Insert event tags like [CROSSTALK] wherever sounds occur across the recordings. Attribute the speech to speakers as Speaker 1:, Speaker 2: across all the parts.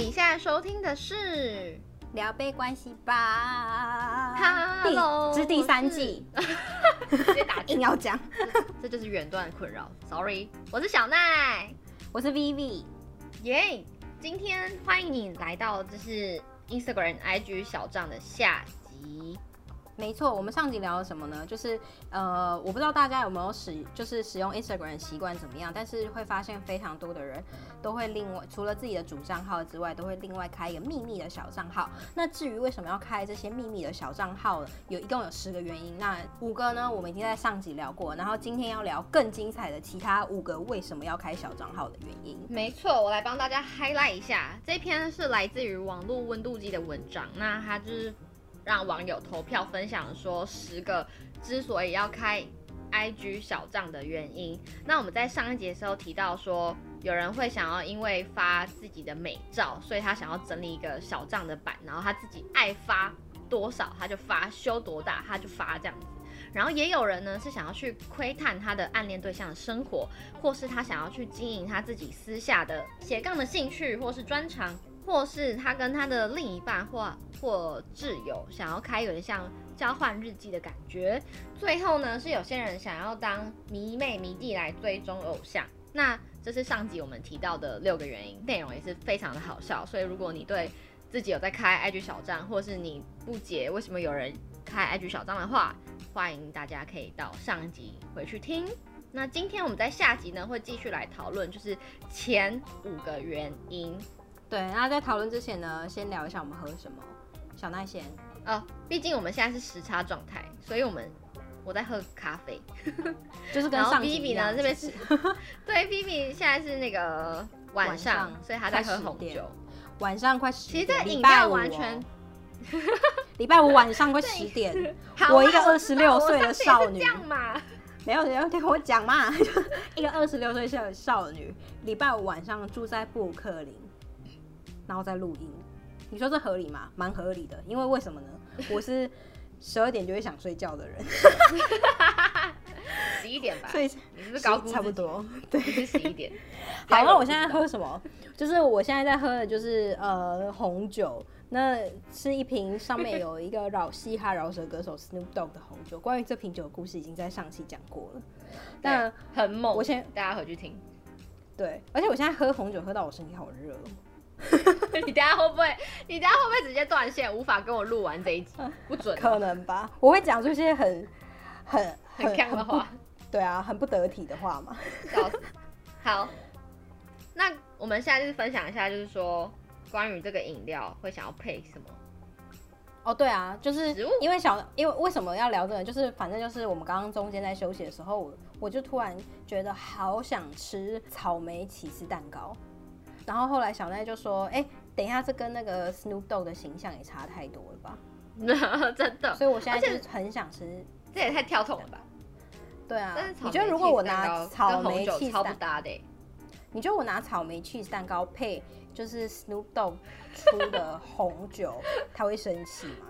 Speaker 1: 你现在收听的是
Speaker 2: 聊杯关系吧
Speaker 1: ，Hello，
Speaker 2: 这是第三季，[LAUGHS]
Speaker 1: 直接打
Speaker 2: 硬要讲，
Speaker 1: 这就是远端困扰，Sorry，我是小奈，
Speaker 2: 我是 Vivi，
Speaker 1: 耶，yeah, 今天欢迎你来到这是 Instagram IG 小账的下集。
Speaker 2: 没错，我们上集聊了什么呢？就是呃，我不知道大家有没有使，就是使用 Instagram 习惯怎么样，但是会发现非常多的人都会另外除了自己的主账号之外，都会另外开一个秘密的小账号。那至于为什么要开这些秘密的小账号，有一共有十个原因。那五个呢，我们已经在上集聊过，然后今天要聊更精彩的其他五个为什么要开小账号的原因。
Speaker 1: 没错，我来帮大家 highlight 一下，这篇是来自于网络温度计的文章，那它就是。让网友投票分享说十个之所以要开 IG 小账的原因。那我们在上一节的时候提到说，有人会想要因为发自己的美照，所以他想要整理一个小账的版，然后他自己爱发多少他就发，修多大他就发这样子。然后也有人呢是想要去窥探他的暗恋对象的生活，或是他想要去经营他自己私下的斜杠的兴趣，或是专长。或是他跟他的另一半或或挚友想要开有点像交换日记的感觉。最后呢，是有些人想要当迷妹迷弟来追踪偶像。那这是上集我们提到的六个原因，内容也是非常的好笑。所以如果你对自己有在开 IG 小账，或是你不解为什么有人开 IG 小账的话，欢迎大家可以到上集回去听。那今天我们在下集呢会继续来讨论，就是前五个原因。
Speaker 2: 对，那在讨论之前呢，先聊一下我们喝什么。小奈先，
Speaker 1: 哦，毕竟我们现在是时差状态，所以我们我在喝咖啡，[LAUGHS]
Speaker 2: 就是跟上
Speaker 1: Vivi 呢这边是，[LAUGHS] 对，Vivi 现在是那个晚上，所以他在喝红酒，
Speaker 2: 晚上快十点，
Speaker 1: 其实这饮料完全，
Speaker 2: 礼拜五晚上快 [LAUGHS] 十点，我一个二十六岁的少女，没有人要听我讲嘛，一个二十六岁的少女，礼拜五晚上住在布鲁克林。然后再录音，你说这合理吗？蛮合理的，因为为什么呢？我是十二点就会想睡觉的人，
Speaker 1: 十一点吧。[LAUGHS]
Speaker 2: 所以
Speaker 1: 你是不是高估？
Speaker 2: 差不多，对，
Speaker 1: 十一点。[LAUGHS]
Speaker 2: 好，那我现在喝什么？就是我现在在喝的就是呃红酒，那是一瓶上面有一个饶嘻哈饶舌歌手 Snoop Dogg 的红酒。关于这瓶酒的故事已经在上期讲过了，但
Speaker 1: 很猛。
Speaker 2: 我先
Speaker 1: 大家回去听。
Speaker 2: 对，而且我现在喝红酒喝到我身体好热。[LAUGHS]
Speaker 1: 你等下会不会？你等下会不会直接断线，无法跟我录完这一集？不准，
Speaker 2: 可能吧？我会讲出一些很、很、
Speaker 1: 很锵的话。
Speaker 2: 对啊，很不得体的话嘛。
Speaker 1: 笑死。好，那我们现在就是分享一下，就是说关于这个饮料会想要配什么？
Speaker 2: 哦，对啊，就是因为小，因为为什么要聊这个？就是反正就是我们刚刚中间在休息的时候，我我就突然觉得好想吃草莓起司蛋糕。然后后来小奈就说：“哎、欸，等一下，这跟那个 Snoop Dogg 的形象也差太多了吧？[LAUGHS] ”
Speaker 1: 真的，
Speaker 2: 所以我现在就是很想吃，
Speaker 1: 这也太跳桶了吧？
Speaker 2: 对啊，你觉得如果我拿草莓 cheese
Speaker 1: 超不搭的、欸？
Speaker 2: 你觉得我拿草莓 cheese 蛋糕配就是 Snoop Dogg 出的红酒，他会生气吗？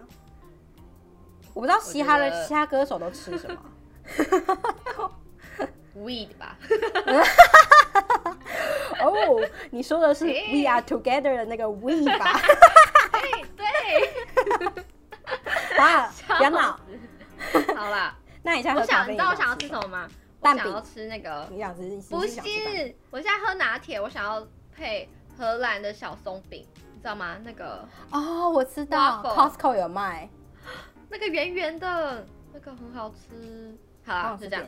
Speaker 2: 我不知道嘻哈的嘻哈歌手都吃什么 [LAUGHS]
Speaker 1: ，weed 吧。[LAUGHS]
Speaker 2: 哦，oh, 你说的是 We Are Together 的那个 We 吧？
Speaker 1: 对对。
Speaker 2: 啊，不要闹。
Speaker 1: 好了，[LAUGHS]
Speaker 2: 那你现在
Speaker 1: 我想，你知道我想要吃什么吗？
Speaker 2: 蛋饼。
Speaker 1: 我想要吃那个。
Speaker 2: 你想吃？
Speaker 1: 不是，我现在喝拿铁，我想要配荷兰的小松饼，你知道吗？那个
Speaker 2: 哦，oh, 我知道，Costco 有卖，
Speaker 1: 那个圆圆的，那个很好吃。好啦，就这样。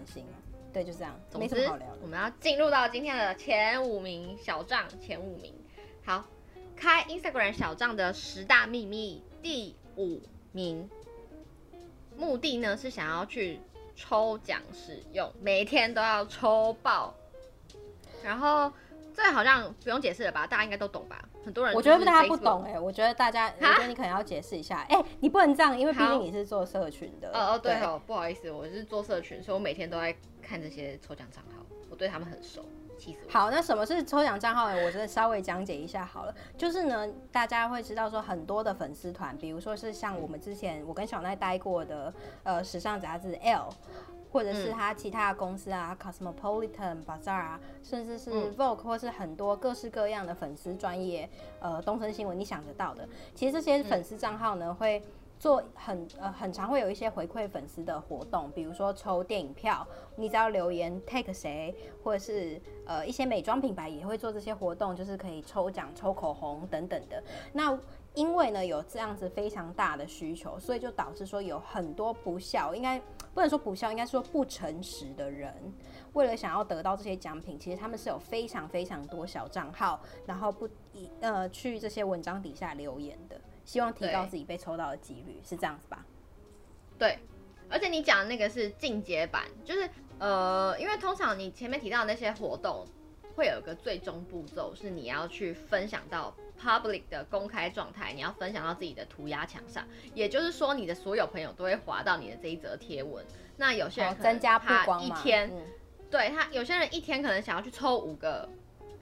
Speaker 2: 对，就这样。
Speaker 1: 总之，我们要进入到今天的前五名小账，前五名。好，开 Instagram 小账的十大秘密，第五名。目的呢是想要去抽奖使用，每天都要抽爆。然后这好像不用解释了吧？大家应该都懂吧？很多人
Speaker 2: 我觉得大家不懂哎、欸，我觉得大家，我觉得你可能要解释一下。哎、欸，你不能这样，因为毕竟你是做社群的。
Speaker 1: 哦哦，对哦，不好意思，我是做社群，所以我每天都在。看这些抽奖账号，我对他们很熟，气死我。
Speaker 2: 好，那什么是抽奖账号呢？我真的稍微讲解一下好了。就是呢，大家会知道说很多的粉丝团，比如说是像我们之前我跟小奈待过的呃时尚杂志 L，或者是他其他的公司啊、嗯、，Cosmopolitan、Bazaar 啊，甚至是 Vogue，、嗯、或是很多各式各样的粉丝专业，呃，东森新闻你想得到的，其实这些粉丝账号呢、嗯、会。做很呃很常会有一些回馈粉丝的活动，比如说抽电影票，你只要留言 tag 谁，或者是呃一些美妆品牌也会做这些活动，就是可以抽奖抽口红等等的。那因为呢有这样子非常大的需求，所以就导致说有很多不孝，应该不能说不孝，应该说不诚实的人，为了想要得到这些奖品，其实他们是有非常非常多小账号，然后不一呃去这些文章底下留言的。希望提高自己被抽到的几率，是这样子吧？
Speaker 1: 对，而且你讲的那个是进阶版，就是呃，因为通常你前面提到的那些活动，会有一个最终步骤，是你要去分享到 public 的公开状态，你要分享到自己的涂鸦墙上，也就是说，你的所有朋友都会划到你的这一则贴文。那有些人
Speaker 2: 增加曝光
Speaker 1: 一天，嗯、对他有些人一天可能想要去抽五个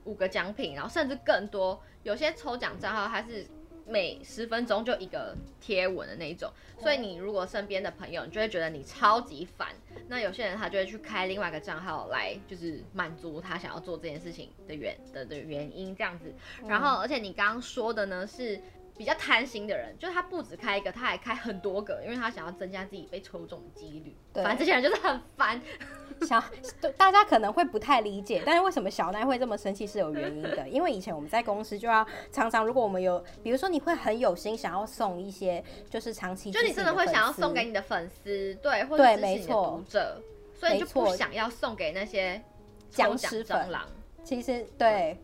Speaker 1: 五个奖品，然后甚至更多。有些抽奖账号他是。每十分钟就一个贴文的那一种，所以你如果身边的朋友，你就会觉得你超级烦。那有些人他就会去开另外一个账号来，就是满足他想要做这件事情的原的的原因这样子。然后，而且你刚刚说的呢是。比较贪心的人，就是他不止开一个，他还开很多个，因为他想要增加自己被抽中的几率。对，反正这些人就是很烦。[LAUGHS]
Speaker 2: 小对，大家可能会不太理解，但是为什么小奈会这么生气是有原因的。因为以前我们在公司就要常常，如果我们有，比如说你会很有心想要送一些，就是长期，
Speaker 1: 就你真的会想要送给你的粉丝，对，或者是你的读者，所以你就不想要送给那些僵尸蟑螂。
Speaker 2: 其实对，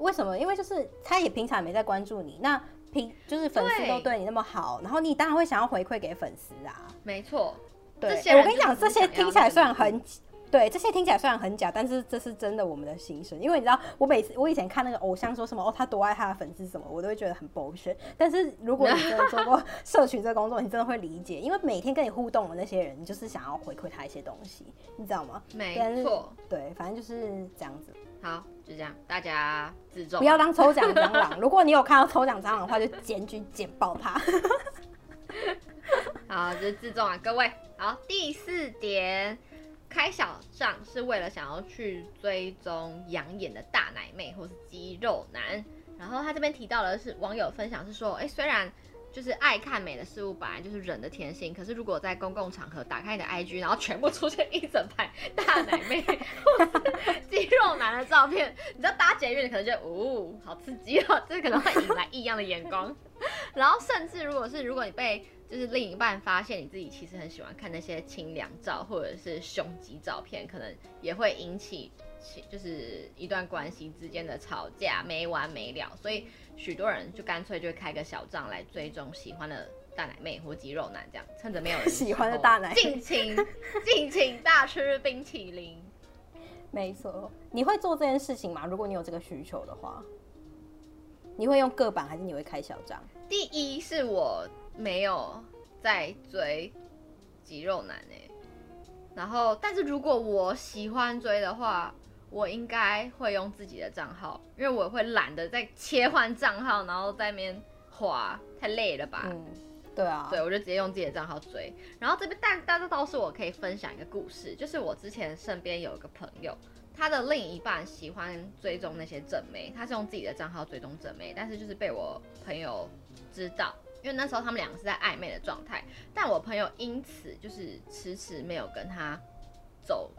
Speaker 2: 为什么？因为就是他也平常没在关注你那。平就是粉丝都对你那么好，然后你当然会想要回馈给粉丝啊。
Speaker 1: 没错，
Speaker 2: 对，我跟你讲，这些听起来虽然很，对，这些听起来虽然很假，但是这是真的我们的心声。因为你知道，我每次我以前看那个偶像说什么哦，他多爱他的粉丝什么，我都会觉得很 bullshit。但是如果你真的做过社群这个工作，你真的会理解，[LAUGHS] 因为每天跟你互动的那些人，你就是想要回馈他一些东西，你知道吗？
Speaker 1: 没错，
Speaker 2: 对，反正就是这样子。
Speaker 1: 好，就这样，大家自重，
Speaker 2: 不要当抽奖蟑螂。[LAUGHS] 如果你有看到抽奖蟑螂的话，就检举检爆他。[LAUGHS]
Speaker 1: 好，就是自重啊，各位。好，第四点，开小账是为了想要去追踪养眼的大奶妹或是肌肉男。然后他这边提到的是网友分享是说，哎、欸，虽然。就是爱看美的事物本来就是人的天性，可是如果在公共场合打开你的 IG，然后全部出现一整排大奶妹 [LAUGHS] 或是肌肉男的照片，你知道搭捷运可能就哦，好刺激哦，这可能会引来异样的眼光。然后甚至如果是如果你被就是另一半发现你自己其实很喜欢看那些清凉照或者是胸肌照片，可能也会引起就是一段关系之间的吵架没完没了，所以。许多人就干脆就开个小账来追踪喜欢的大奶妹或肌肉男，这样趁着没有人 [LAUGHS]
Speaker 2: 喜欢的大奶，
Speaker 1: 尽情 [LAUGHS] 尽情大吃冰淇淋。
Speaker 2: 没错，你会做这件事情吗？如果你有这个需求的话，你会用个版还是你会开小账？
Speaker 1: 第一是我没有在追肌肉男哎、欸，然后但是如果我喜欢追的话。我应该会用自己的账号，因为我会懒得再切换账号，然后在那边滑，太累了吧？
Speaker 2: 嗯，对啊，
Speaker 1: 对，我就直接用自己的账号追。然后这边，但但这倒是我可以分享一个故事，就是我之前身边有一个朋友，他的另一半喜欢追踪那些正妹，他是用自己的账号追踪正妹，但是就是被我朋友知道，因为那时候他们两个是在暧昧的状态，但我朋友因此就是迟迟没有跟他走。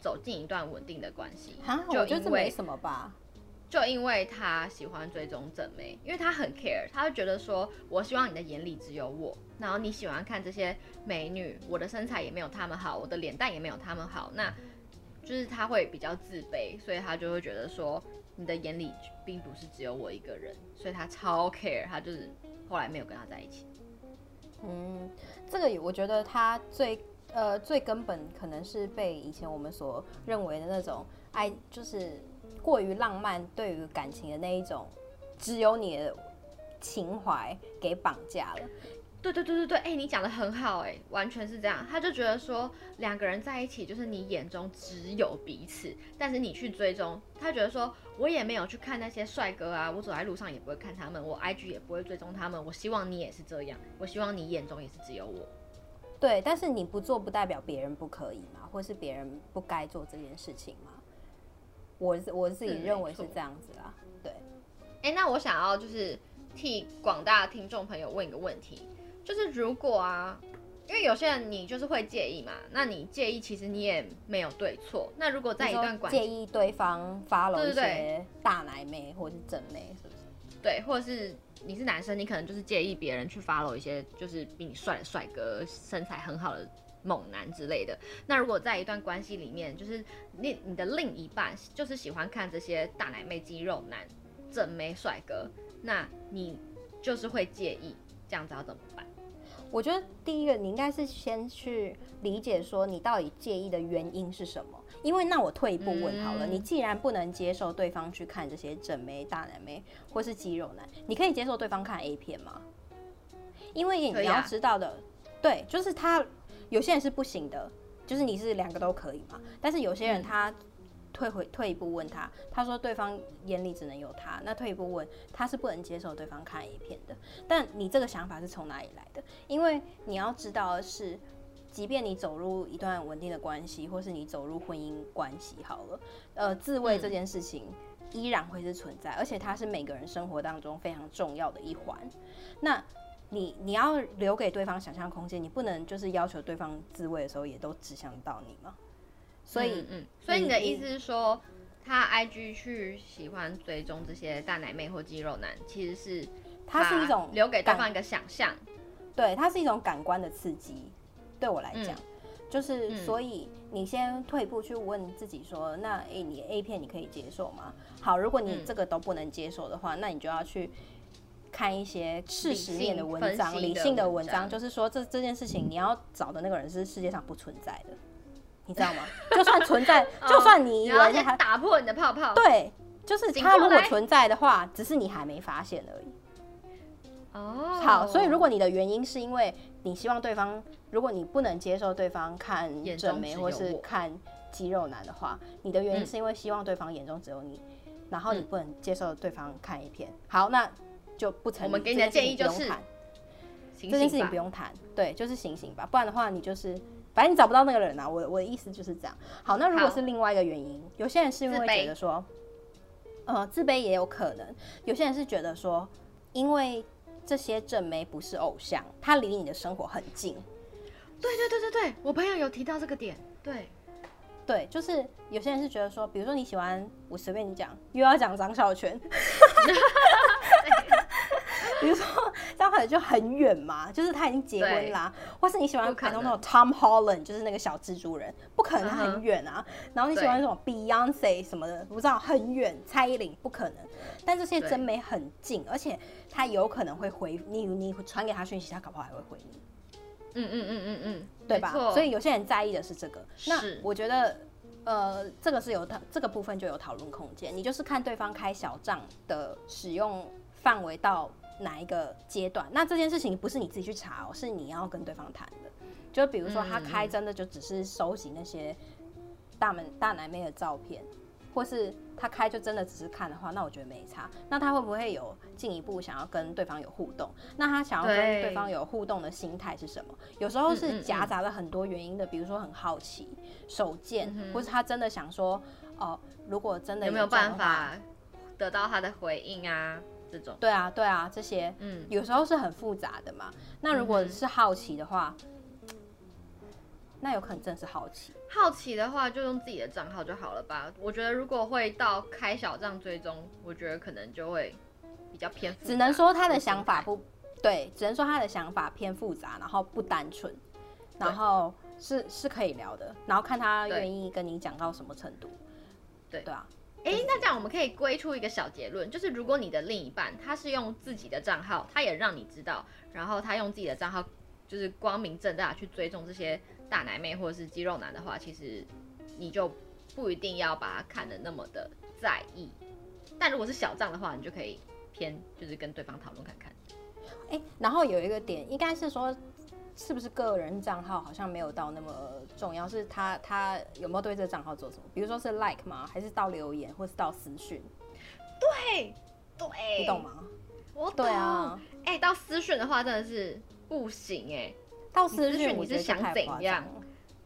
Speaker 1: 走进一段稳定的关系，
Speaker 2: 就因为没什么吧，
Speaker 1: 就因为他喜欢追踪正妹，因为他很 care，他就觉得说，我希望你的眼里只有我，然后你喜欢看这些美女，我的身材也没有他们好，我的脸蛋也没有他们好，那就是他会比较自卑，所以他就会觉得说，你的眼里并不是只有我一个人，所以他超 care，他就是后来没有跟他在一起。
Speaker 2: 嗯，这个我觉得他最。呃，最根本可能是被以前我们所认为的那种爱，就是过于浪漫，对于感情的那一种，只有你的情怀给绑架了。
Speaker 1: 对对对对对，哎、你讲得很好，哎，完全是这样。他就觉得说，两个人在一起就是你眼中只有彼此，但是你去追踪，他觉得说，我也没有去看那些帅哥啊，我走在路上也不会看他们，我 IG 也不会追踪他们。我希望你也是这样，我希望你眼中也是只有我。
Speaker 2: 对，但是你不做不代表别人不可以嘛，或是别人不该做这件事情嘛？我我自己认为是这样子啦。对。
Speaker 1: 哎、欸，那我想要就是替广大听众朋友问一个问题，就是如果啊，因为有些人你就是会介意嘛，那你介意其实你也没有对错。那如果在一段关系，
Speaker 2: 介意对方 follow 一些大奶妹或者是正妹，是不是？
Speaker 1: 对，或者是你是男生，你可能就是介意别人去 follow 一些就是比你帅的帅哥、身材很好的猛男之类的。那如果在一段关系里面，就是你你的另一半就是喜欢看这些大奶妹、肌肉男、正妹、帅哥，那你就是会介意，这样子要怎么办？
Speaker 2: 我觉得第一个你应该是先去理解说你到底介意的原因是什么。因为那我退一步问好了，嗯，你既然不能接受对方去看这些正妹、大奶妹或是肌肉男，你可以接受对方看 A 片吗？因为你要知道的，对，就是他有些人是不行的，就是你是两个都可以嘛。但是有些人他退回退一步问他，他说对方眼里只能有他，那退一步问他是不能接受对方看 A 片的。但你这个想法是从哪里来的？因为你要知道的是。即便你走入一段稳定的关系，或是你走入婚姻关系，好了，呃，自慰这件事情依然会是存在，而且它是每个人生活当中非常重要的一环。那你你要留给对方想象空间，你不能就是要求对方自慰的时候也都只想到你吗？所以，
Speaker 1: 嗯，嗯，所以你的意思是说，他 IG 去喜欢追踪这些大奶妹或肌肉男，其实是
Speaker 2: 它是一种
Speaker 1: 留给对方一个想象，
Speaker 2: 对，它是一种感官的刺激。对我来讲，嗯、就是所以你先退一步去问自己说，嗯、那诶，你 A 片你可以接受吗？好，如果你这个都不能接受的话，嗯、那你就要去看一些事实面的文章，理性，理性的文章，就是说这这件事情你要找的那个人是世界上不存在的，你知道吗？[LAUGHS] 就算存在，就算你以为他
Speaker 1: 打破你的泡泡，
Speaker 2: 对，就是他如果存在的话，只是你还没发现而已。
Speaker 1: 哦，
Speaker 2: 好，所以如果你的原因是因为你希望对方。如果你不能接受对方看正眉或是看肌肉男的话，你的原因是因为希望对方眼中只有你，嗯、然后你不能接受对方看一片。好，那就不成立。
Speaker 1: 我们给你的建议就是，
Speaker 2: 这件事情不用谈，对，就是醒醒吧。不然的话，你就是反正你找不到那个人啊。我我的意思就是这样。好，那如果是另外一个原因，有些人是因为觉得说，呃，自卑也有可能。有些人是觉得说，因为这些正妹不是偶像，他离你的生活很近。
Speaker 1: 对对对对对，我朋友有提到这个点。对，
Speaker 2: 对，就是有些人是觉得说，比如说你喜欢，我随便你讲，又要讲张孝全，[LAUGHS] [LAUGHS] 比如说就很远嘛，就是他已经结婚啦，或是你喜欢看那种 Tom Holland，就是那个小蜘蛛人，不可能很远啊。Uh. 然后你喜欢那种 Beyonce 什么的，不知道很远，蔡依林不可能。但这些真美很近，而且他有可能会回你，你传给他讯息，他搞不好还会回你。
Speaker 1: 嗯嗯嗯嗯嗯，
Speaker 2: 对吧？所以有些人在意的是这个。那我觉得，呃，这个是有讨这个部分就有讨论空间。你就是看对方开小账的使用范围到哪一个阶段。那这件事情不是你自己去查哦，是你要跟对方谈的。就比如说他开真的就只是收集那些大门大奶妹的照片。或是他开就真的只是看的话，那我觉得没差。那他会不会有进一步想要跟对方有互动？那他想要跟对方有互动的心态是什么？有时候是夹杂了很多原因的，比如说很好奇、手贱，或是他真的想说，哦、呃，如果真的有，
Speaker 1: 有没有办法得到他的回应啊？这种
Speaker 2: 对啊，对啊，这些嗯，有时候是很复杂的嘛。那如果是好奇的话。那有可能真是好奇，
Speaker 1: 好奇的话就用自己的账号就好了吧。我觉得如果会到开小账追踪，我觉得可能就会比较偏。
Speaker 2: 只能说他的想法不对，只能说他的想法偏复杂，然后不单纯，然后是是可以聊的，然后看他愿意跟你讲到什么程度。对对啊，
Speaker 1: 哎、欸，那这样我们可以归出一个小结论，就是如果你的另一半他是用自己的账号，他也让你知道，然后他用自己的账号就是光明正大去追踪这些。大奶妹或者是肌肉男的话，其实你就不一定要把他看得那么的在意。但如果是小账的话，你就可以偏就是跟对方讨论看看。
Speaker 2: 哎、欸，然后有一个点，应该是说，是不是个人账号好像没有到那么重要？是他他有没有对这个账号做什么？比如说是 like 吗？还是到留言，或是到私讯？
Speaker 1: 对对，
Speaker 2: 你懂吗？
Speaker 1: 我懂。哎、啊欸，到私讯的话真的是不行哎、欸。
Speaker 2: 到私讯
Speaker 1: 你是想怎样？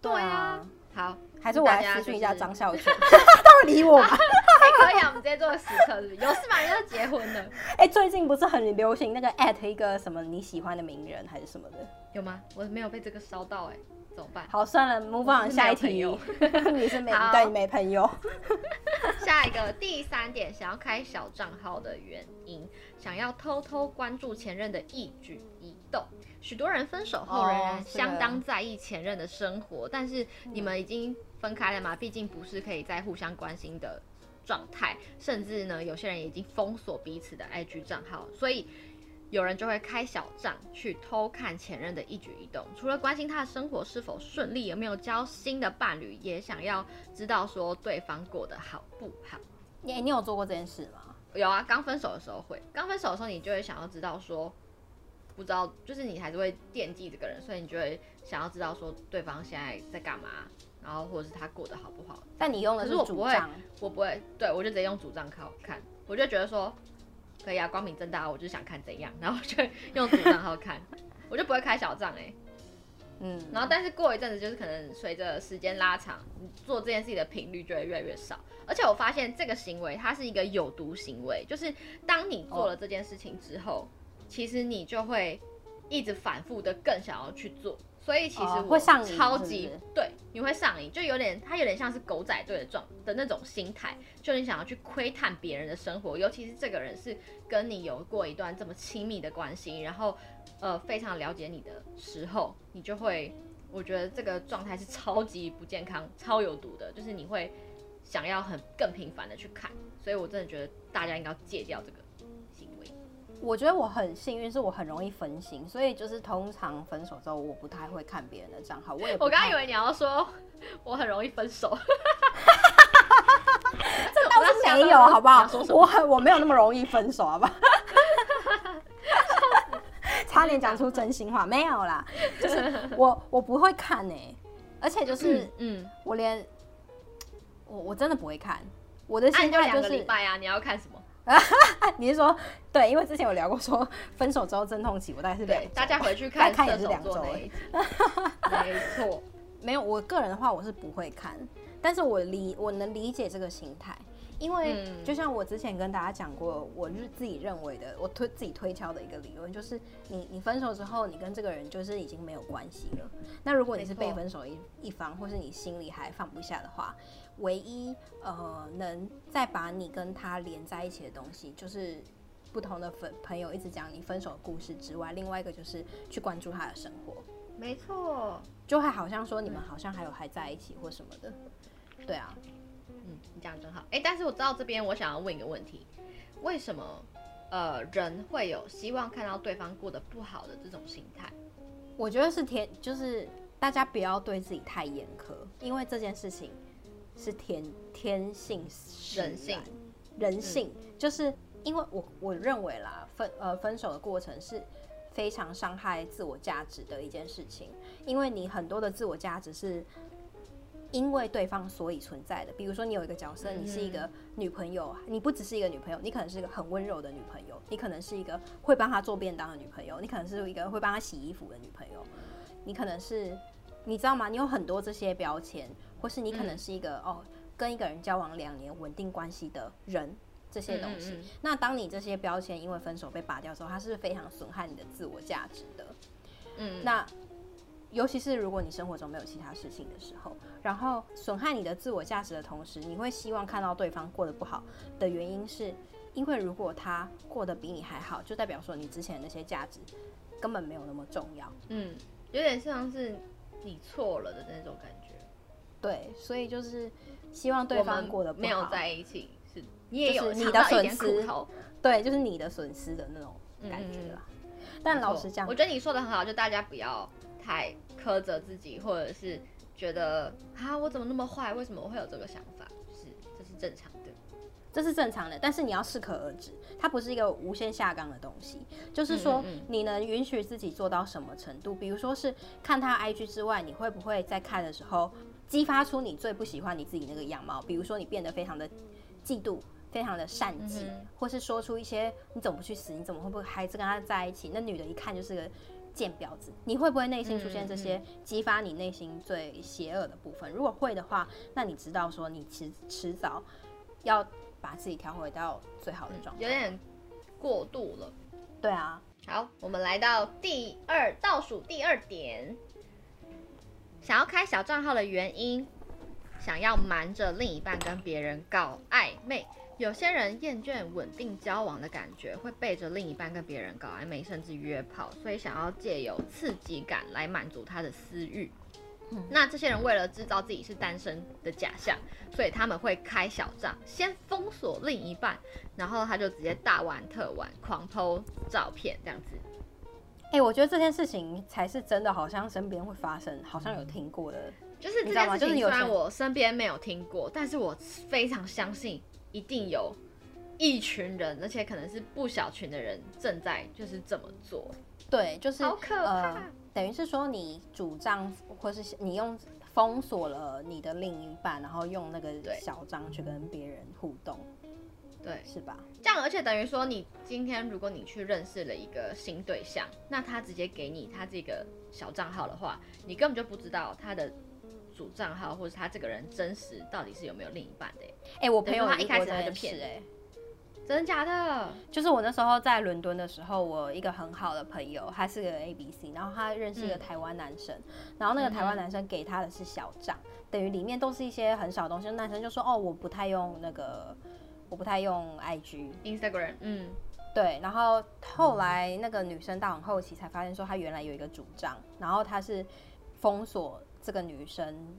Speaker 1: 对啊，好，
Speaker 2: 还是我来私讯一下张孝全，他会理我吗？
Speaker 1: 可以啊，我们直接做个时刻，是不是？有事嘛？人家结婚了。[LAUGHS]
Speaker 2: 哎、欸，最近不是很流行那个艾特一个什么你喜欢的名人还是什么的？
Speaker 1: 有吗？我没有被这个烧到、欸，哎，怎么办？
Speaker 2: 好，算了，move on，下一题。[LAUGHS] 你是没对，你没朋友。[LAUGHS]
Speaker 1: 下一个第三点，想要开小账号的原因，想要偷偷关注前任的一举一动。许多人分手后仍然相当在意前任的生活，哦、但是你们已经分开了嘛？毕竟不是可以再互相关心的状态，甚至呢，有些人已经封锁彼此的 IG 账号，所以有人就会开小账去偷看前任的一举一动。除了关心他的生活是否顺利，有没有交新的伴侣，也想要知道说对方过得好不好。
Speaker 2: 你你有做过这件事吗？
Speaker 1: 有啊，刚分手的时候会，刚分手的时候你就会想要知道说。不知道，就是你还是会惦记这个人，所以你就会想要知道说对方现在在干嘛，然后或者是他过得好不好。
Speaker 2: 但你用的是主账，
Speaker 1: 我不会，对我就直接用主账号看，我就觉得说可以啊，光明正大，我就想看怎样，[LAUGHS] 然后我就用主账号看，[LAUGHS] 我就不会开小账哎、欸，嗯，然后但是过一阵子，就是可能随着时间拉长，你做这件事情的频率就会越来越少，而且我发现这个行为它是一个有毒行为，就是当你做了这件事情之后。哦其实你就会一直反复的更想要去做，所以其实我超级对，你会上瘾，就有点它有点像是狗仔队的状的那种心态，就你想要去窥探别人的生活，尤其是这个人是跟你有过一段这么亲密的关系，然后呃非常了解你的时候，你就会，我觉得这个状态是超级不健康、超有毒的，就是你会想要很更频繁的去看，所以我真的觉得大家应该戒掉这个。
Speaker 2: 我觉得我很幸运，是我很容易分心，所以就是通常分手之后，我不太会看别人的账号。我也
Speaker 1: 我刚刚以为你要说我很容易分手，
Speaker 2: 这倒是没有，好不好？[LAUGHS] 我很我没有那么容易分手，好不好？[LAUGHS] 差点讲出真心话，没有啦，就是我我不会看呢、欸，而且就是嗯，我连我我真的不会看，我的心态就是两个
Speaker 1: 礼拜啊，你要看什么？
Speaker 2: 啊，[LAUGHS] 你是说对？因为之前有聊过，说分手之后阵痛期，我大概是两，
Speaker 1: 大家回去看
Speaker 2: 看也是两周
Speaker 1: 没错，[LAUGHS]
Speaker 2: 没有，我个人的话我是不会看，但是我理我能理解这个心态，因为就像我之前跟大家讲过，我是自己认为的，我推自己推敲的一个理论，就是你你分手之后，你跟这个人就是已经没有关系了。那如果你是被分手一一方，或是你心里还放不下的话。唯一呃能再把你跟他连在一起的东西，就是不同的粉朋友一直讲你分手的故事之外，另外一个就是去关注他的生活。
Speaker 1: 没错，
Speaker 2: 就会好像说你们好像还有还在一起或什么的。对啊，
Speaker 1: 嗯，你讲得真好。哎、欸，但是我知道这边我想要问一个问题：为什么呃人会有希望看到对方过得不好的这种心态？
Speaker 2: 我觉得是天，就是大家不要对自己太严苛，因为这件事情。是天天性
Speaker 1: 人性，
Speaker 2: 人性、嗯、就是因为我我认为啦，分呃分手的过程是非常伤害自我价值的一件事情，因为你很多的自我价值是因为对方所以存在的。比如说你有一个角色，你是一个女朋友，你不只是一个女朋友，你可能是一个很温柔的女朋友，你可能是一个会帮他做便当的女朋友，你可能是一个会帮他洗衣服的女朋友，你可能是你知道吗？你有很多这些标签。或是你可能是一个、嗯、哦，跟一个人交往两年稳定关系的人，这些东西。嗯嗯嗯，那当你这些标签因为分手被拔掉之后，它是非常损害你的自我价值的。嗯，那尤其是如果你生活中没有其他事情的时候，然后损害你的自我价值的同时，你会希望看到对方过得不好的原因，是因为如果他过得比你还好，就代表说你之前的那些价值根本没有那么重要。
Speaker 1: 嗯，有点像是你错了的那种感觉。
Speaker 2: 对，所以就是希望对方过得不好，
Speaker 1: 没有在一起，是你也有
Speaker 2: 你的损失，对，就是你的损失的那种感觉啦。嗯、但老实讲，
Speaker 1: 我觉得你说的很好，就大家不要太苛责自己，或者是觉得啊，我怎么那么坏？为什么我会有这个想法？就是这是正常的，
Speaker 2: 这是正常的。但是你要适可而止，它不是一个无限下岗的东西。就是说，你能允许自己做到什么程度？比如说是看他 IG 之外，你会不会在看的时候？激发出你最不喜欢你自己那个样貌，比如说你变得非常的嫉妒，非常的善己，嗯、或是说出一些你怎么不去死，你怎么会不会还是跟他在一起？那女的一看就是个贱婊子？你会不会内心出现这些激发你内心最邪恶的部分？如果会的话，那你知道说你迟迟早要把自己调回到最好的状态，
Speaker 1: 有点过度了。
Speaker 2: 对啊，
Speaker 1: 好，我们来到第二倒数第二点，想要开小账号的原因，想要瞒着另一半跟别人搞暧昧。有些人厌倦稳定交往的感觉，会背着另一半跟别人搞暧昧，甚至约炮，所以想要借由刺激感来满足他的私欲。嗯。那这些人为了制造自己是单身的假象，所以他们会开小账，先封锁另一半，然后他就直接大玩特玩，狂 po 照片这样子。
Speaker 2: 哎、欸，我觉得这件事情才是真的，好像身边会发生，好像有听过的。
Speaker 1: 就是这件事情，虽然我身边没有听过，但是我非常相信。一定有一群人，而且可能是不小群的人正在就是这么做。
Speaker 2: 对，就是
Speaker 1: 好可怕。
Speaker 2: 呃、等于是说，你主张，或是你用封锁了你的另一半，然后用那个小张去跟别人互动，
Speaker 1: 对，
Speaker 2: 是吧？
Speaker 1: 这样，而且等于说，你今天如果你去认识了一个新对象，那他直接给你他这个小账号的话，你根本就不知道他的。主账号或者他这个人真实到底是有没有另一半的？
Speaker 2: 哎、欸，我朋友
Speaker 1: 他一开始他就骗哎，真的假的？
Speaker 2: 就是我那时候在伦敦的时候，我一个很好的朋友，他是个 ABC，然后他认识一个台湾男生，嗯、然后那个台湾男生给他的是小账，嗯、等于里面都是一些很小的东西。男生就说：“哦，我不太用那个，我不太用 IG、
Speaker 1: Instagram。”嗯，
Speaker 2: 对。然后后来那个女生到很后期才发现说，他原来有一个主账，然后他是封锁。这个女生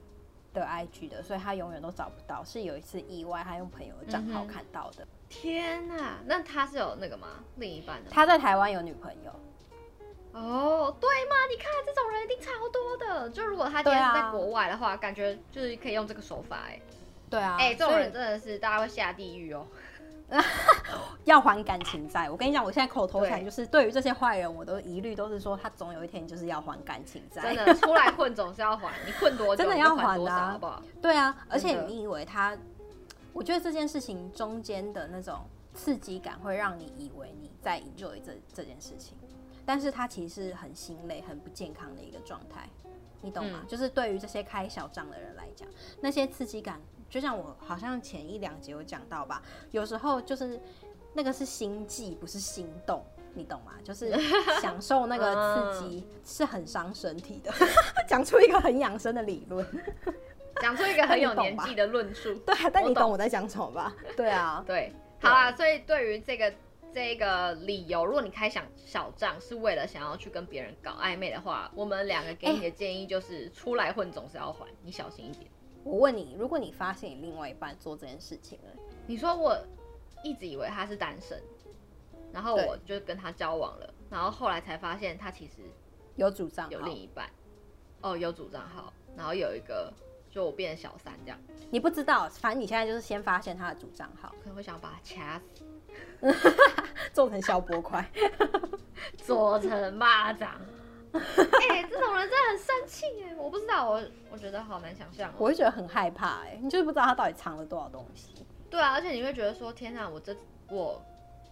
Speaker 2: 的 IG 的，所以她永远都找不到。是有一次意外，她用朋友的账号看到的。
Speaker 1: 嗯、天哪，那他是有那个吗？另一半的？
Speaker 2: 他在台湾有女朋友。
Speaker 1: 哦，对吗？你看这种人一定超多的。就如果他今天是在国外的话，啊、感觉就是可以用这个手法哎。
Speaker 2: 对啊，
Speaker 1: 哎，这种人真的是大家会下地狱哦。[LAUGHS]
Speaker 2: 要还感情债，我跟你讲，我现在口头禅就是对于这些坏人，我都一律都是说，他总有一天就是要还感情债。
Speaker 1: 真的，出来混总是要还，你混多久 [LAUGHS]
Speaker 2: 真的要还的，
Speaker 1: 好不好？
Speaker 2: 对啊，而且你以为他，我觉得这件事情中间的那种刺激感会让你以为你在 enjoy 这这件事情，但是他其实是很心累、很不健康的一个状态，你懂吗？嗯、就是对于这些开小账的人来讲，那些刺激感。就像我好像前一两集有讲到吧，有时候就是那个是心悸，不是心动，你懂吗？就是享受那个 [LAUGHS] 刺激是很伤身体的。[LAUGHS] 讲出一个很养生的理论，
Speaker 1: 讲出一个很有年纪的论述。[LAUGHS]
Speaker 2: 对，但你懂我在讲什么吧？对啊，
Speaker 1: 对，好啊。所以对于这个这个理由，如果你开小小账是为了想要去跟别人搞暧昧的话，我们两个给你的建议就是：出来混总是要还，你小心一点。
Speaker 2: 我问你，如果你发现你另外一半做这件事情了，
Speaker 1: 你说我一直以为他是单身，然后我就跟他交往了，然后后来才发现他其实
Speaker 2: 有主账号，
Speaker 1: 有另一半，哦，有主账号，然后有一个就我变成小三这样，
Speaker 2: 你不知道，反正你现在就是先发现他的主账号，
Speaker 1: 可能会想把他掐死，[LAUGHS]
Speaker 2: 做成小波块，[LAUGHS]
Speaker 1: 做成蚂蚱。[LAUGHS] 哎、欸，这种人真的很生气哎！我不知道，我我觉得好难想象，
Speaker 2: 我会觉得很害怕哎，你就是不知道他到底藏了多少东西。
Speaker 1: 对啊，而且你会觉得说，天哪，我这我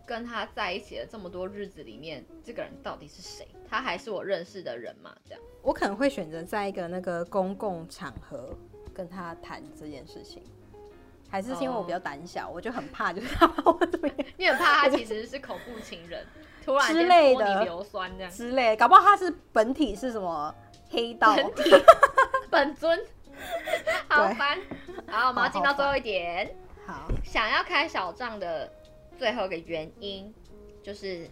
Speaker 1: 跟他在一起的这么多日子里面，这个人到底是谁？他还是我认识的人吗？这样，
Speaker 2: 我可能会选择在一个那个公共场合跟他谈这件事情，还是因为我比较胆小，我就很怕，就是他把我怎么样？
Speaker 1: 你很怕他其实是恐怖情人。突然
Speaker 2: 之类的
Speaker 1: 硫酸这样
Speaker 2: 之类，搞不好他是本体是什么黑道
Speaker 1: 本体 [LAUGHS] 本尊，[LAUGHS] 好烦。好，我们要进到最后一点。
Speaker 2: 好，好，
Speaker 1: 想要开小账的最后一个原因，就是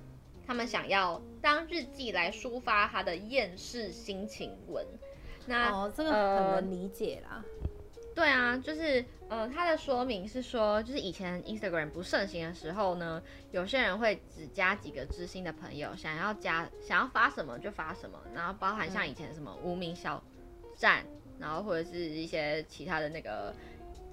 Speaker 1: 他们想要当日记来抒发他的厌世心情文。那
Speaker 2: 哦，这个很能理解啦。
Speaker 1: 呃对啊，就是，呃，他的说明是说，就是以前 Instagram 不盛行的时候呢，有些人会只加几个知心的朋友，想要加，想要发什么就发什么，然后包含像以前什么无名小站，然后或者是一些其他的那个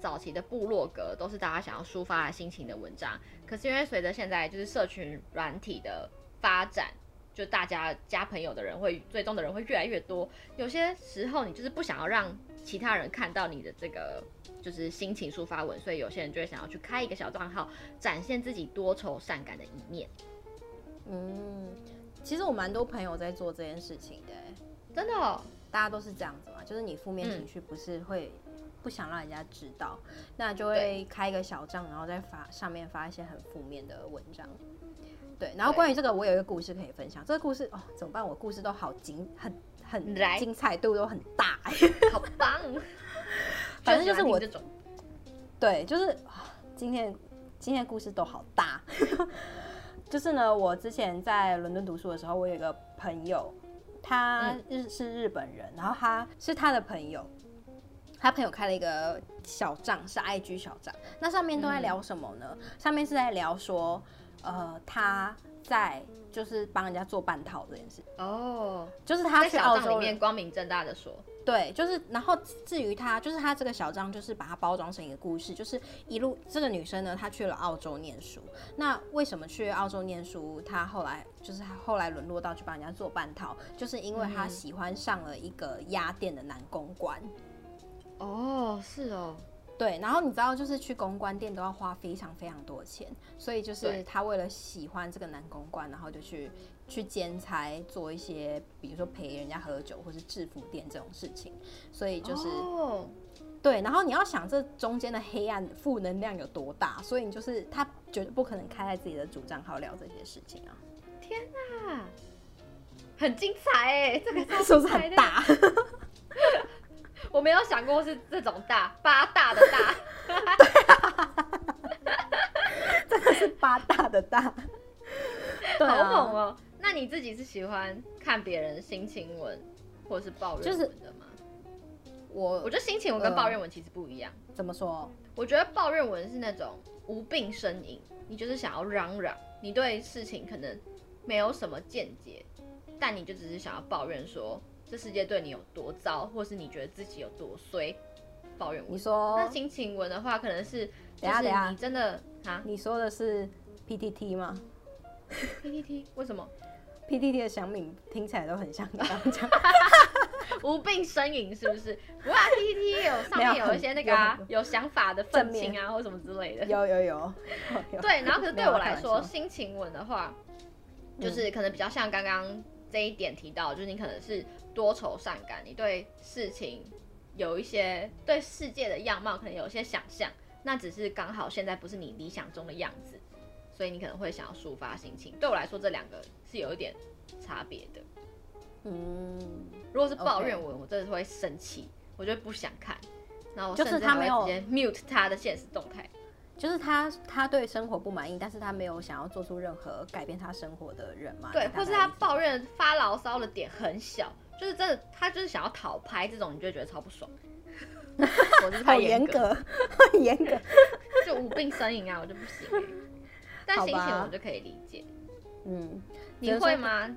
Speaker 1: 早期的部落格，都是大家想要抒发心情的文章。可是因为随着现在就是社群软体的发展，就大家加朋友的人会追踪的人会越来越多，有些时候你就是不想要让。其他人看到你的这个就是心情抒发文，所以有些人就会想要去开一个小账号，展现自己多愁善感的一面。
Speaker 2: 嗯，其实我蛮多朋友在做这件事情的，
Speaker 1: 真的哦，
Speaker 2: 大家都是这样子嘛，就是你负面情绪不是会不想让人家知道，嗯、那就会开一个小账，然后再发上面发一些很负面的文章。对，然后关于这个，我有一个故事可以分享。这个故事哦，怎么办？我故事都好紧，很很精彩度都很大，[LAUGHS]
Speaker 1: 好棒。[LAUGHS]
Speaker 2: 反正就是我这种，对，就是今天今天故事都好大。[LAUGHS] 就是呢，我之前在伦敦读书的时候，我有一个朋友，他日是日本人，然后他是他的朋友，他朋友开了一个小账，是 IG 小账，那上面都在聊什么呢？嗯、上面是在聊说。呃，他在就是帮人家做半套这件事
Speaker 1: 哦，oh,
Speaker 2: 就是他去澳洲
Speaker 1: 里面光明正大的说，
Speaker 2: 对，就是然后至于他，就是他这个小张就是把它包装成一个故事，就是一路这个女生呢，她去了澳洲念书，那为什么去澳洲念书？她后来就是她后来沦落到去帮人家做半套，就是因为她喜欢上了一个鸭店的男公关。
Speaker 1: 哦，oh, 是哦。
Speaker 2: 对，然后你知道，就是去公关店都要花非常非常多钱，所以就是他为了喜欢这个男公关，然后就去去兼差做一些，比如说陪人家喝酒或是制服店这种事情，所以就是、oh. 对，然后你要想这中间的黑暗负能量有多大，所以你就是他绝对不可能开在自己的主账号聊这些事情啊！
Speaker 1: 天哪，很精彩哎，这个 [LAUGHS]
Speaker 2: 是不是很大？[LAUGHS]
Speaker 1: 我没有想过是这种大八大的大，[LAUGHS]
Speaker 2: 真的是八大的大，[LAUGHS]
Speaker 1: 对啊、好猛哦！那你自己是喜欢看别人心情文或者是抱怨文的吗？我我觉得心情文跟抱怨文其实不一样。
Speaker 2: 呃、怎么说？
Speaker 1: 我觉得抱怨文是那种无病呻吟，你就是想要嚷嚷，你对事情可能没有什么见解，但你就只是想要抱怨说。这世界对你有多糟，或是你觉得自己有多衰，抱怨我。
Speaker 2: 你说
Speaker 1: 那心情文的话，可能是
Speaker 2: 等下等下，
Speaker 1: 你真的啊？
Speaker 2: 你说的是 PTT 吗
Speaker 1: ？PTT 为什么
Speaker 2: ？PTT 的小敏听起来都很像你刚刚讲 [LAUGHS]
Speaker 1: 无病呻吟，是不是？不啊，PTT 有上面有一些那个、啊、有，有想法的愤青啊，或什么之类的。
Speaker 2: 有有有。有 [LAUGHS]
Speaker 1: 对，然后可是对我来说，心情文的话，就是可能比较像刚刚这一点提到，就是你可能是。多愁善感，你对事情有一些对世界的样貌可能有一些想象，那只是刚好现在不是你理想中的样子，所以你可能会想要抒发心情。对我来说，这两个是有一点差别的。嗯，如果是抱怨文.我真的会生气，我就不想看，然后我甚至还会直接 mute 他的现实动态。
Speaker 2: 就是他，他对生活不满意，但是他没有想要做出任何改变他生活的人嘛？
Speaker 1: 对，或是他抱怨发牢骚的点很小，就是真的，他就是想要讨拍这种，你就觉得超不爽。[LAUGHS]
Speaker 2: 我是太严格，[LAUGHS] 很严格，[LAUGHS]
Speaker 1: 就无病呻吟啊，我就不行。但心情我就可以理解。
Speaker 2: 嗯，
Speaker 1: 你会吗？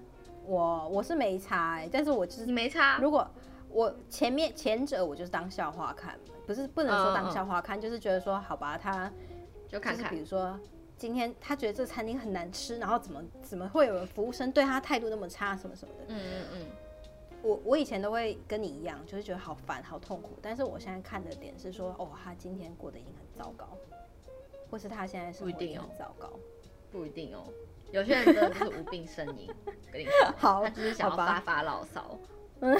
Speaker 2: 我我是没差、欸，但是我就是
Speaker 1: 你没差。
Speaker 2: 如果我前面前者我就是当笑话看，不是不能说当笑话看，嗯、就是觉得说好吧，他。就看看，比如说今天他觉得这餐厅很难吃，然后怎么怎么会有人服务生对他态度那么差，什么什么的。嗯嗯嗯。我我以前都会跟你一样，就是觉得好烦、好痛苦。但是我现在看的点是说，哦，他今天过得已经很糟糕，或是他现在是不一定很糟糕。
Speaker 1: 不一定哦，有些人真的就是无病呻吟。跟你说，[LAUGHS]
Speaker 2: 好，
Speaker 1: 他只是想要发发牢骚。
Speaker 2: 嗯。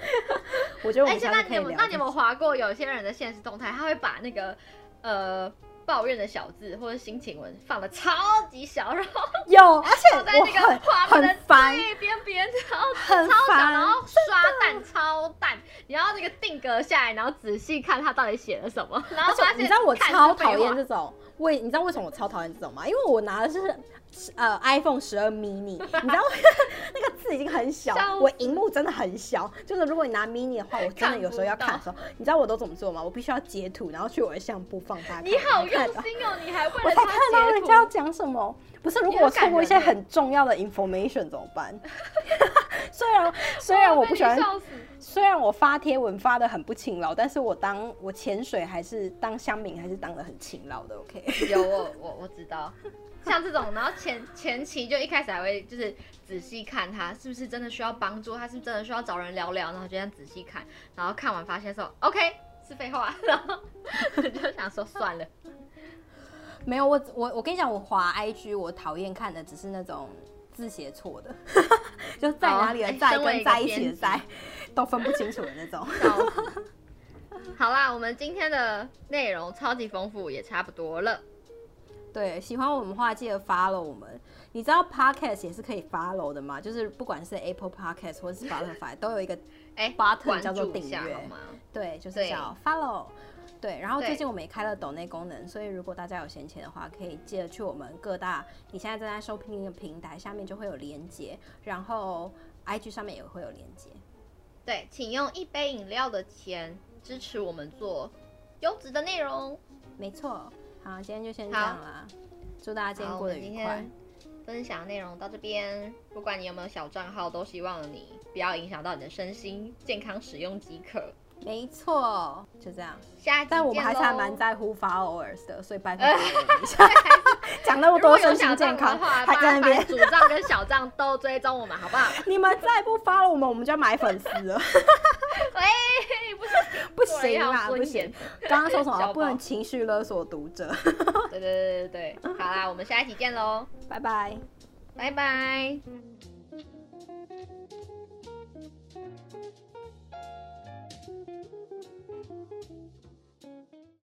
Speaker 2: [LAUGHS] 我觉得我们
Speaker 1: 而且那你们那你有没有滑过有些人的现实动态？他会把那个呃。抱怨的小字或者心情文放的超级小，然后
Speaker 2: 有，而且
Speaker 1: 在那个画面的最边边，然后超小，然后刷淡超淡，然后那个定格下来，然后仔细看他到底写了什么，然后发现
Speaker 2: 你知道我超讨厌这种，为你知道为什么我超讨厌这种吗？因为我拿的是。呃，iPhone 十二 mini，你知道 [LAUGHS] 那个字已经很小，我荧幕真的很小。就是如果你拿 mini 的话，我真的有时候要看的时候，你知道我都怎么做吗？我必须要截图，然后去我的相簿放大。
Speaker 1: 你好用心哦，你还会我
Speaker 2: 才看到人家要讲什么？不是，如果我错过一些很重要的 information 怎么办？虽然 [LAUGHS] 虽然我不喜欢，虽然我发贴文发的很不勤劳，但是我当我潜水还是当乡民还是当的很勤劳的。OK，
Speaker 1: 有我我我知道。像这种，然后前前期就一开始还会就是仔细看他是不是真的需要帮助，他是不是真的需要找人聊聊，然后就这样仔细看，然后看完发现说 OK 是废话，然后我就想说算了，
Speaker 2: 没有我我我跟你讲，我滑 IG 我讨厌看的只是那种字写错的，[LAUGHS] 就在哪里的在跟在一起的在 [LAUGHS] 都分不清楚的那种。
Speaker 1: 好啦，我们今天的内容超级丰富，也差不多了。
Speaker 2: 对，喜欢我们的话，记得 follow 我们。你知道 Podcast 也是可以 follow 的吗？就是不管是 Apple Podcast 或者是 Spotify，都有一个哎 button 叫做订阅。对，就是叫 follow。对，然后最近我们也开了抖内功能，所以如果大家有闲钱的话，可以记得去我们各大你现在正在收听的平台下面就会有连接，然后 IG 上面也会有连接。
Speaker 1: 对，请用一杯饮料的钱支持我们做优质的内容。
Speaker 2: 没错，好，今天就先这样啦。祝大家今天过得愉快。
Speaker 1: 分享内容到这边，不管你有没有小账号，都希望你不要影响到你的身心健康，使用即可。
Speaker 2: 没错，就这样。
Speaker 1: 下一，
Speaker 2: 但我们还是还蛮在乎 followers 的，所以拜托 [LAUGHS] 一下。讲那么多身心健康，还在那边
Speaker 1: 主账跟小账都追踪我们，好不好？[LAUGHS]
Speaker 2: 你们再不 follow 我们，我们就要买粉丝了。[LAUGHS]
Speaker 1: 喂，不行
Speaker 2: 不行啦，不行。刚刚说什么？不能情绪勒索读者。
Speaker 1: 对对对对对，好啦，我们下一期见喽，
Speaker 2: 拜拜，
Speaker 1: 拜拜。